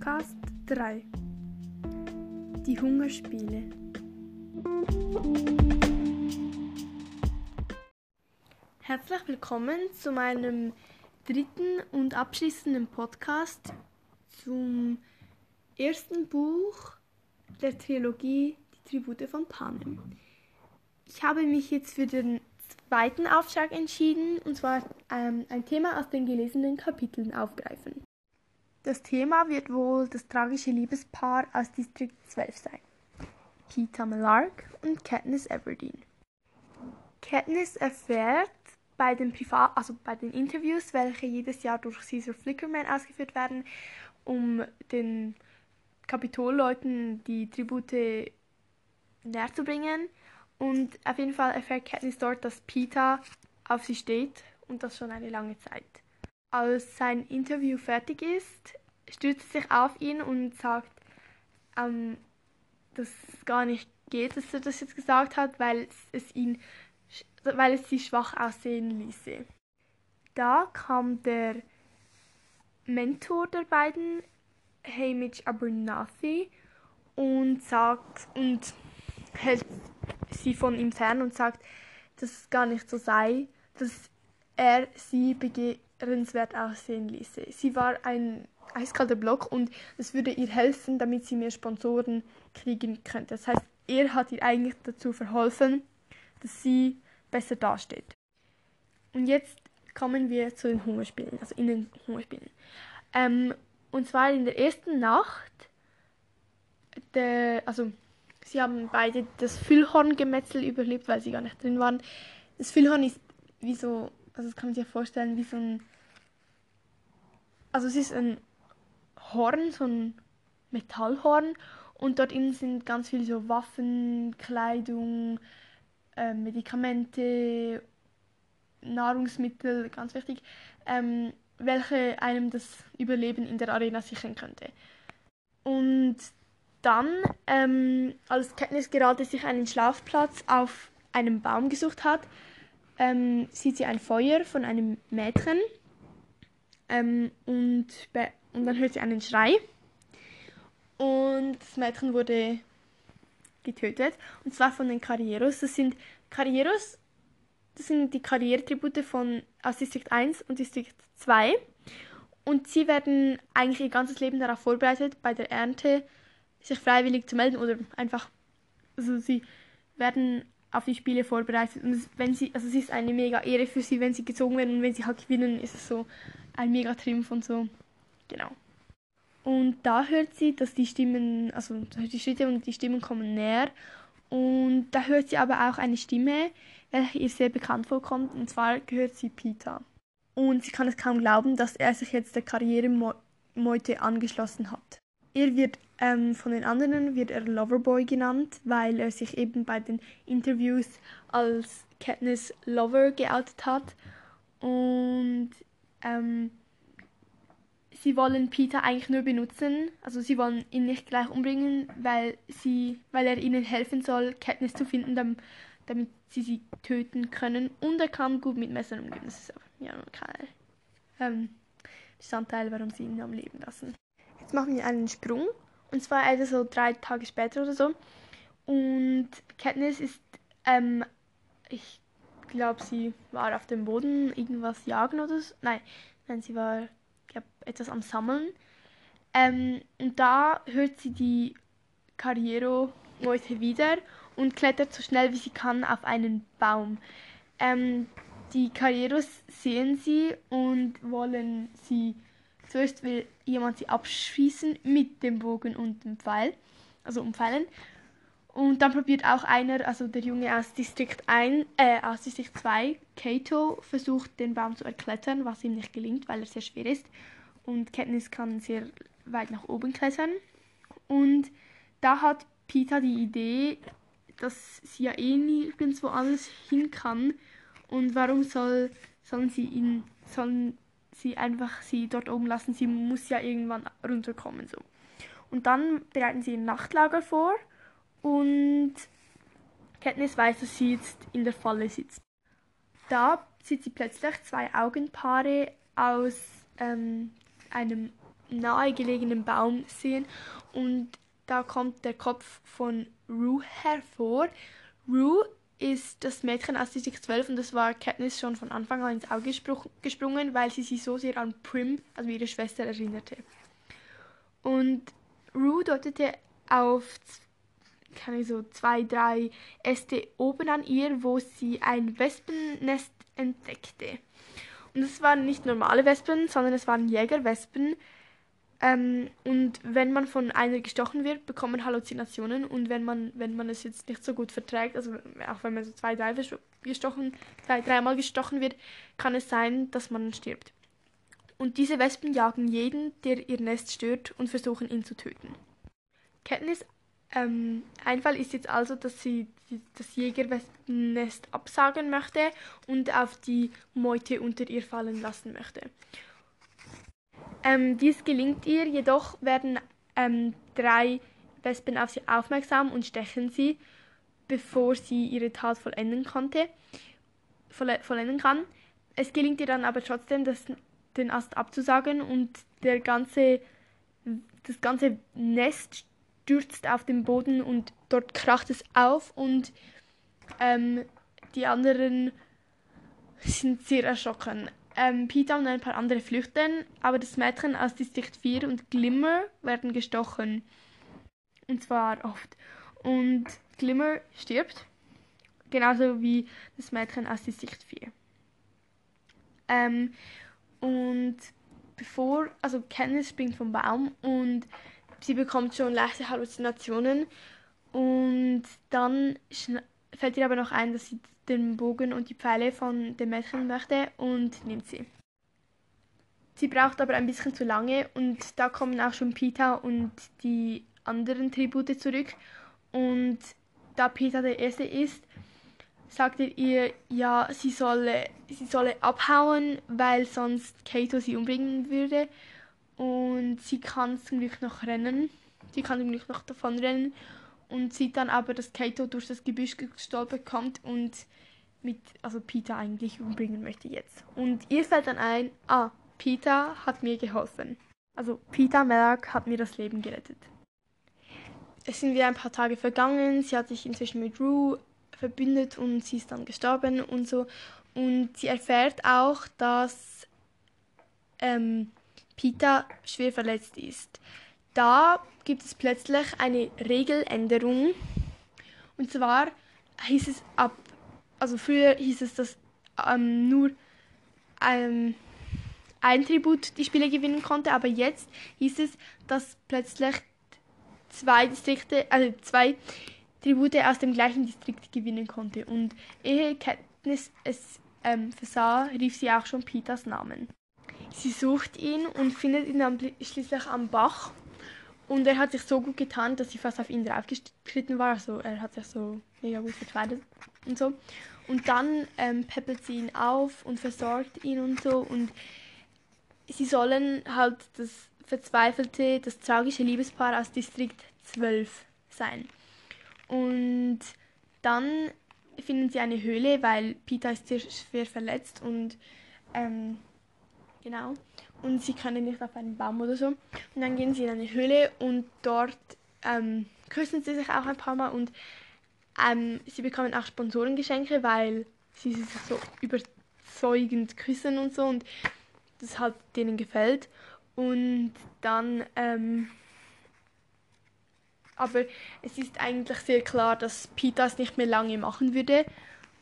Podcast 3 Die Hungerspiele Herzlich willkommen zu meinem dritten und abschließenden Podcast zum ersten Buch der Trilogie Die Tribute von Panem. Ich habe mich jetzt für den zweiten Aufschlag entschieden, und zwar ähm, ein Thema aus den gelesenen Kapiteln aufgreifen. Das Thema wird wohl das tragische Liebespaar aus Distrikt 12 sein. Peter Malark und Katniss Everdeen. Katniss erfährt bei den Privat also bei den Interviews, welche jedes Jahr durch Caesar Flickerman ausgeführt werden, um den Kapitolleuten die Tribute näher zu bringen. Und auf jeden Fall erfährt Katniss dort, dass Peter auf sie steht und das schon eine lange Zeit. Als sein Interview fertig ist, stürzt sich auf ihn und sagt, ähm, dass es gar nicht geht, dass er das jetzt gesagt hat, weil es ihn, weil es sie schwach aussehen ließe. Da kam der Mentor der beiden, Hamish Abernathy, und sagt und hält sie von ihm fern und sagt, dass es gar nicht so sei, dass er sie begehrenswert aussehen ließe. Sie war ein eiskalter Block und es würde ihr helfen, damit sie mehr Sponsoren kriegen könnte. Das heißt, er hat ihr eigentlich dazu verholfen, dass sie besser dasteht. Und jetzt kommen wir zu den Hungerspielen, also in den Hungerspielen. Ähm, und zwar in der ersten Nacht, der, also sie haben beide das Füllhorngemetzel überlebt, weil sie gar nicht drin waren. Das Füllhorn ist wie so, also das kann man sich vorstellen, wie so ein, also es ist ein Horn, so ein Metallhorn und dort innen sind ganz viele so Waffen, Kleidung, äh, Medikamente, Nahrungsmittel, ganz wichtig, ähm, welche einem das Überleben in der Arena sichern könnte. Und dann, ähm, als Katniss gerade sich einen Schlafplatz auf einem Baum gesucht hat, ähm, sieht sie ein Feuer von einem Mädchen ähm, und, und dann hört sie einen Schrei und das Mädchen wurde getötet und zwar von den Karrieros. Das sind Karrieros, das sind die Karrieretribute von aus Distrikt 1 und Distrikt 2 und sie werden eigentlich ihr ganzes Leben darauf vorbereitet, bei der Ernte sich freiwillig zu melden oder einfach, also sie werden auf die Spiele vorbereitet und wenn sie, also es ist eine mega Ehre für sie, wenn sie gezogen werden und wenn sie halt gewinnen, ist es so ein mega Triumph und so, genau. Und da hört sie, dass die Stimmen, also die Schritte und die Stimmen kommen näher und da hört sie aber auch eine Stimme, welche ihr sehr bekannt vorkommt und zwar gehört sie Peter. Und sie kann es kaum glauben, dass er sich jetzt der Karrieremeute angeschlossen hat. Er wird ähm, von den anderen wird er Loverboy genannt, weil er sich eben bei den Interviews als Katniss Lover geoutet hat. Und ähm, sie wollen Peter eigentlich nur benutzen, also sie wollen ihn nicht gleich umbringen, weil sie, weil er ihnen helfen soll, Katniss zu finden, damit, damit sie sie töten können. Und er kann gut mit Messern umgehen. Das ist ja nur kein ähm, Bestandteil, warum sie ihn am Leben lassen. Jetzt machen wir einen Sprung. Und zwar etwa so drei Tage später oder so. Und Katniss ist, ähm, ich glaube, sie war auf dem Boden irgendwas jagen oder so. Nein, nein, sie war, glaube etwas am Sammeln. Ähm, und da hört sie die Carriero-Leute wieder und klettert so schnell wie sie kann auf einen Baum. Ähm, die Carrieros sehen sie und wollen sie Zuerst will jemand sie abschießen mit dem Bogen und dem Pfeil, also umfallen. Und dann probiert auch einer, also der Junge aus Distrikt 1, äh, aus Distrikt 2, Kato, versucht den Baum zu erklettern, was ihm nicht gelingt, weil er sehr schwer ist. Und Katniss kann sehr weit nach oben klettern. Und da hat Peter die Idee, dass sie ja eh nirgendwo anders hin kann. Und warum soll, sollen sie ihn, sollen sie einfach sie dort oben lassen. Sie muss ja irgendwann runterkommen so. Und dann bereiten sie ein Nachtlager vor und Katniss weiß, dass sie jetzt in der Falle sitzt. Da sieht sie plötzlich zwei Augenpaare aus ähm, einem nahegelegenen Baum sehen und da kommt der Kopf von Rue hervor. Rue ist das Mädchen aus Distrikt 12 und das war Katniss schon von Anfang an ins Auge gesprungen, weil sie sich so sehr an Prim, also ihre Schwester, erinnerte. Und Rue deutete auf keine so zwei, drei Äste oben an ihr, wo sie ein Wespennest entdeckte. Und es waren nicht normale Wespen, sondern es waren Jägerwespen. Ähm, und wenn man von einer gestochen wird, bekommt man Halluzinationen. Und wenn man, wenn man es jetzt nicht so gut verträgt, also auch wenn man so zwei, drei gestochen, zwei, dreimal gestochen wird, kann es sein, dass man stirbt. Und diese Wespen jagen jeden, der ihr Nest stört und versuchen ihn zu töten. Katniss ähm, Einfall ist jetzt also, dass sie das Jägerwespennest absagen möchte und auf die Meute unter ihr fallen lassen möchte. Ähm, dies gelingt ihr, jedoch werden ähm, drei Wespen auf sie aufmerksam und stechen sie, bevor sie ihre Tat vollenden konnte, vollenden kann. Es gelingt ihr dann aber trotzdem, das, den Ast abzusagen und der ganze, das ganze Nest stürzt auf den Boden und dort kracht es auf und ähm, die anderen sind sehr erschrocken. Ähm, Peter und ein paar andere flüchten, aber das Mädchen aus Distrikt 4 und Glimmer werden gestochen. Und zwar oft. Und Glimmer stirbt, genauso wie das Mädchen aus Distrikt 4. Ähm, und bevor, also Candice springt vom Baum und sie bekommt schon leichte Halluzinationen und dann fällt ihr aber noch ein, dass sie den Bogen und die Pfeile von dem Mädchen möchte und nimmt sie. Sie braucht aber ein bisschen zu lange und da kommen auch schon Peter und die anderen Tribute zurück und da Peter der Erste ist, sagt er ihr, ja, sie solle, sie solle abhauen, weil sonst Kato sie umbringen würde und sie kann zum Glück noch rennen. Sie kann zum Glück noch davon rennen und sieht dann aber, dass Kato durch das Gebüsch gestolpert kommt und mit, also Peter eigentlich umbringen möchte jetzt. Und ihr fällt dann ein, ah, Peter hat mir geholfen. Also Peter Melak hat mir das Leben gerettet. Es sind wieder ein paar Tage vergangen, sie hat sich inzwischen mit Rue verbündet und sie ist dann gestorben und so. Und sie erfährt auch, dass ähm, Peter schwer verletzt ist. Da gibt es plötzlich eine Regeländerung. Und zwar hieß es ab, also früher hieß es, dass ähm, nur ähm, ein Tribut die Spiele gewinnen konnte, aber jetzt hieß es, dass plötzlich zwei Distrikte, also zwei Tribute aus dem gleichen Distrikt gewinnen konnte. Und ehe Katniss es ähm, versah, rief sie auch schon Peters Namen. Sie sucht ihn und findet ihn dann schließlich am Bach. Und er hat sich so gut getan, dass sie fast auf ihn draufgeschritten war. Also er hat sich so mega gut verkleidet und so. Und dann ähm, peppelt sie ihn auf und versorgt ihn und so. Und sie sollen halt das verzweifelte, das tragische Liebespaar aus Distrikt 12 sein. Und dann finden sie eine Höhle, weil Peter ist sehr schwer verletzt und ähm, Genau. Und sie können nicht auf einen Baum oder so. Und dann gehen sie in eine Höhle und dort ähm, küssen sie sich auch ein paar Mal und ähm, sie bekommen auch Sponsorengeschenke, weil sie sich so überzeugend küssen und so und das halt denen gefällt. Und dann, ähm, aber es ist eigentlich sehr klar, dass Peter es nicht mehr lange machen würde.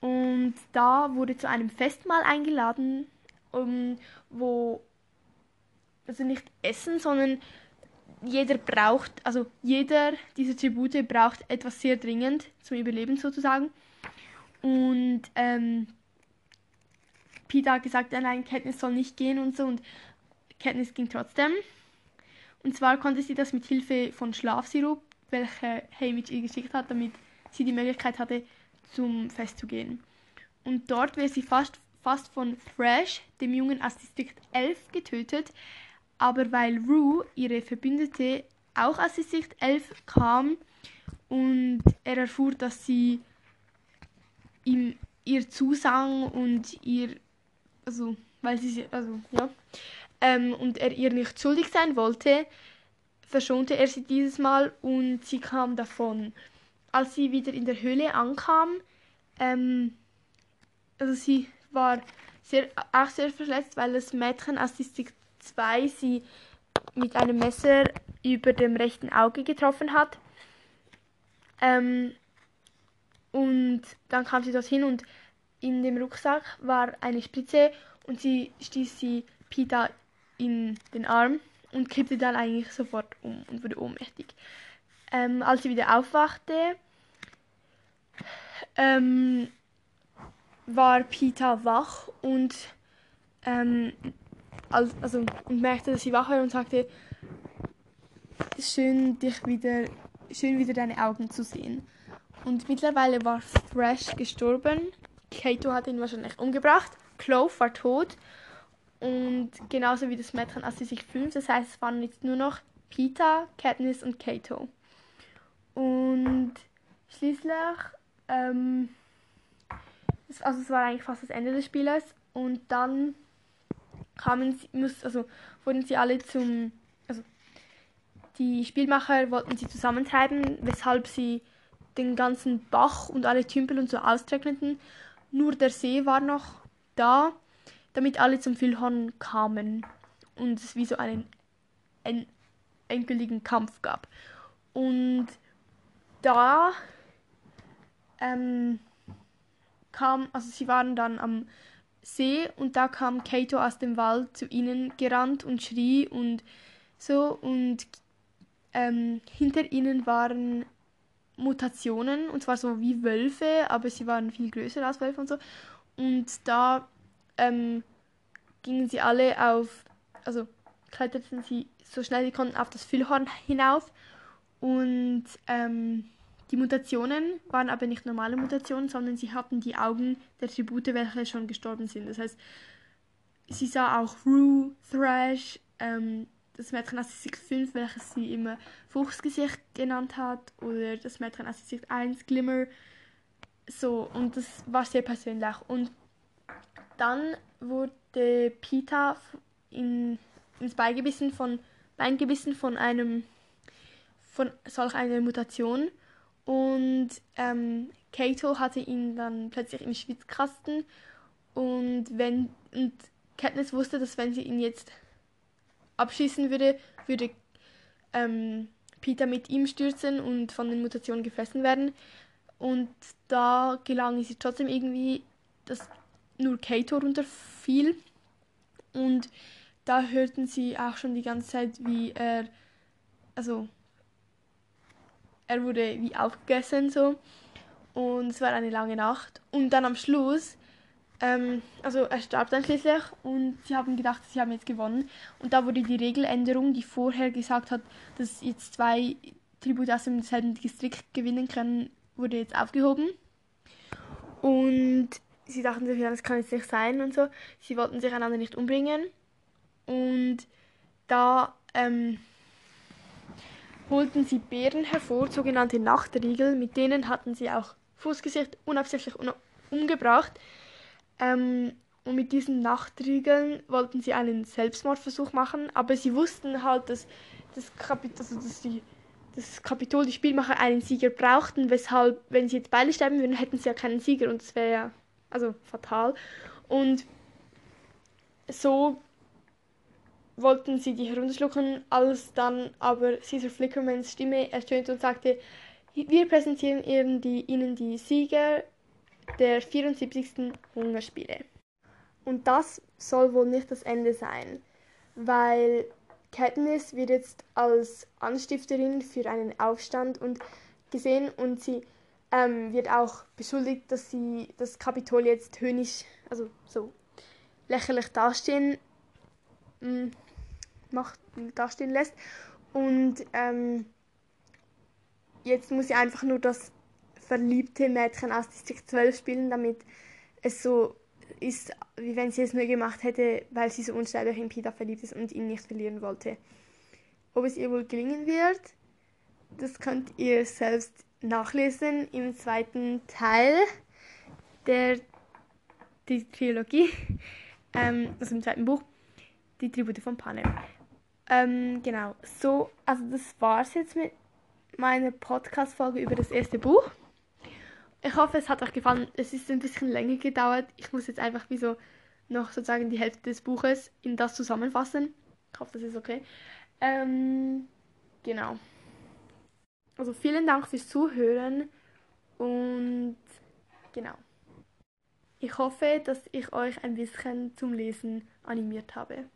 Und da wurde zu einem Festmahl eingeladen um, wo also nicht essen, sondern jeder braucht, also jeder dieser Tribute braucht etwas sehr dringend zum Überleben sozusagen. Und ähm, Peter hat gesagt, nein, Katniss soll nicht gehen und so und Katniss ging trotzdem. Und zwar konnte sie das mit Hilfe von Schlafsirup, welche Haymitch ihr geschickt hat, damit sie die Möglichkeit hatte, zum Fest zu gehen. Und dort wäre sie fast fast von Thrash, dem Jungen aus Distrikt 11, getötet, aber weil Rue, ihre Verbündete, auch aus Distrikt 11 kam und er erfuhr, dass sie ihm ihr zusang und ihr, also weil sie, also, ja, ähm, und er ihr nicht schuldig sein wollte, verschonte er sie dieses Mal und sie kam davon. Als sie wieder in der Höhle ankam, ähm, also sie war sehr, auch sehr verletzt, weil das Mädchen aus Distrikt 2 sie mit einem Messer über dem rechten Auge getroffen hat. Ähm, und dann kam sie dorthin und in dem Rucksack war eine Spritze und sie stieß sie Pita in den Arm und kippte dann eigentlich sofort um und wurde ohnmächtig. Ähm, als sie wieder aufwachte, ähm, war Pita wach und ähm, also und merkte, dass sie wach war und sagte, schön dich wieder, schön wieder deine Augen zu sehen. Und mittlerweile war Thrash gestorben. Kato hat ihn wahrscheinlich umgebracht. Clove war tot. Und genauso wie das Mädchen, als sie sich fühlt. Das heißt, es waren jetzt nur noch Peter, Katniss und Kato. Und schließlich, ähm, also es war eigentlich fast das Ende des Spieles. Und dann kamen sie, muss, also wurden sie alle zum, also die Spielmacher wollten sie zusammentreiben, weshalb sie den ganzen Bach und alle Tümpel und so austrockneten. Nur der See war noch da, damit alle zum Füllhorn kamen und es wie so einen en endgültigen Kampf gab. Und da ähm, kam, also sie waren dann am See und da kam Kato aus dem Wald zu ihnen gerannt und schrie und so und ähm, hinter ihnen waren Mutationen, und zwar so wie Wölfe, aber sie waren viel größer als Wölfe und so. Und da ähm, gingen sie alle auf, also kletterten sie so schnell sie konnten auf das Füllhorn hinauf. Und ähm, die Mutationen waren aber nicht normale Mutationen, sondern sie hatten die Augen der Tribute, welche schon gestorben sind. Das heißt, sie sah auch Rue, Thrash, ähm, das Mädchen aus Distrikt 5, welches sie immer Fuchsgesicht genannt hat, oder das Mädchen aus Distrikt 1, Glimmer. So, und das war sehr persönlich. Und dann wurde Pita in, ins Bein gebissen von, Bein gebissen von einem von solch einer Mutation und ähm, Kato hatte ihn dann plötzlich im Schwitzkasten und wenn und Katniss wusste, dass wenn sie ihn jetzt abschießen würde, würde ähm, Peter mit ihm stürzen und von den Mutationen gefressen werden. Und da gelang es trotzdem irgendwie, dass nur Kato runterfiel. Und da hörten sie auch schon die ganze Zeit, wie er, also er wurde wie aufgegessen so. Und es war eine lange Nacht. Und dann am Schluss ähm, also er starb dann schließlich und sie haben gedacht, sie haben jetzt gewonnen. Und da wurde die Regeländerung, die vorher gesagt hat, dass jetzt zwei Tribute aus demselben Distrikt gewinnen können, wurde jetzt aufgehoben. Und sie dachten sich, ja, das kann jetzt nicht sein und so. Sie wollten sich einander nicht umbringen. Und da ähm, holten sie Bären hervor, sogenannte Nachtriegel. Mit denen hatten sie auch Fußgesicht unabsichtlich umgebracht. Ähm, und mit diesen Nachtriegeln wollten sie einen Selbstmordversuch machen, aber sie wussten halt, dass das, Kapit also dass die, das Kapitol, die Spielmacher, einen Sieger brauchten, weshalb, wenn sie jetzt beide sterben würden, hätten sie ja keinen Sieger und das wäre ja also fatal. Und so wollten sie die herunterschlucken, als dann aber Caesar Flickermans Stimme ertönte und sagte, wir präsentieren ihnen die, ihnen die Sieger der 74. Hungerspiele. Und das soll wohl nicht das Ende sein, weil Katniss wird jetzt als Anstifterin für einen Aufstand und gesehen und sie ähm, wird auch beschuldigt, dass sie das Kapitol jetzt höhnisch, also so lächerlich dastehen mm, macht, dastehen lässt und ähm, jetzt muss sie einfach nur das verliebte Mädchen aus Distrikt 12 spielen, damit es so ist, wie wenn sie es nur gemacht hätte, weil sie so unsterblich in Peter verliebt ist und ihn nicht verlieren wollte. Ob es ihr wohl gelingen wird, das könnt ihr selbst nachlesen im zweiten Teil der die Trilogie. Ähm, also im zweiten Buch, die Tribute von Panem. Ähm, genau, so, also das war es jetzt mit meiner Podcast-Folge über das erste Buch. Ich hoffe, es hat euch gefallen. Es ist ein bisschen länger gedauert. Ich muss jetzt einfach wie so noch sozusagen die Hälfte des Buches in das zusammenfassen. Ich hoffe, das ist okay. Ähm, genau. Also vielen Dank fürs Zuhören und genau. Ich hoffe, dass ich euch ein bisschen zum Lesen animiert habe.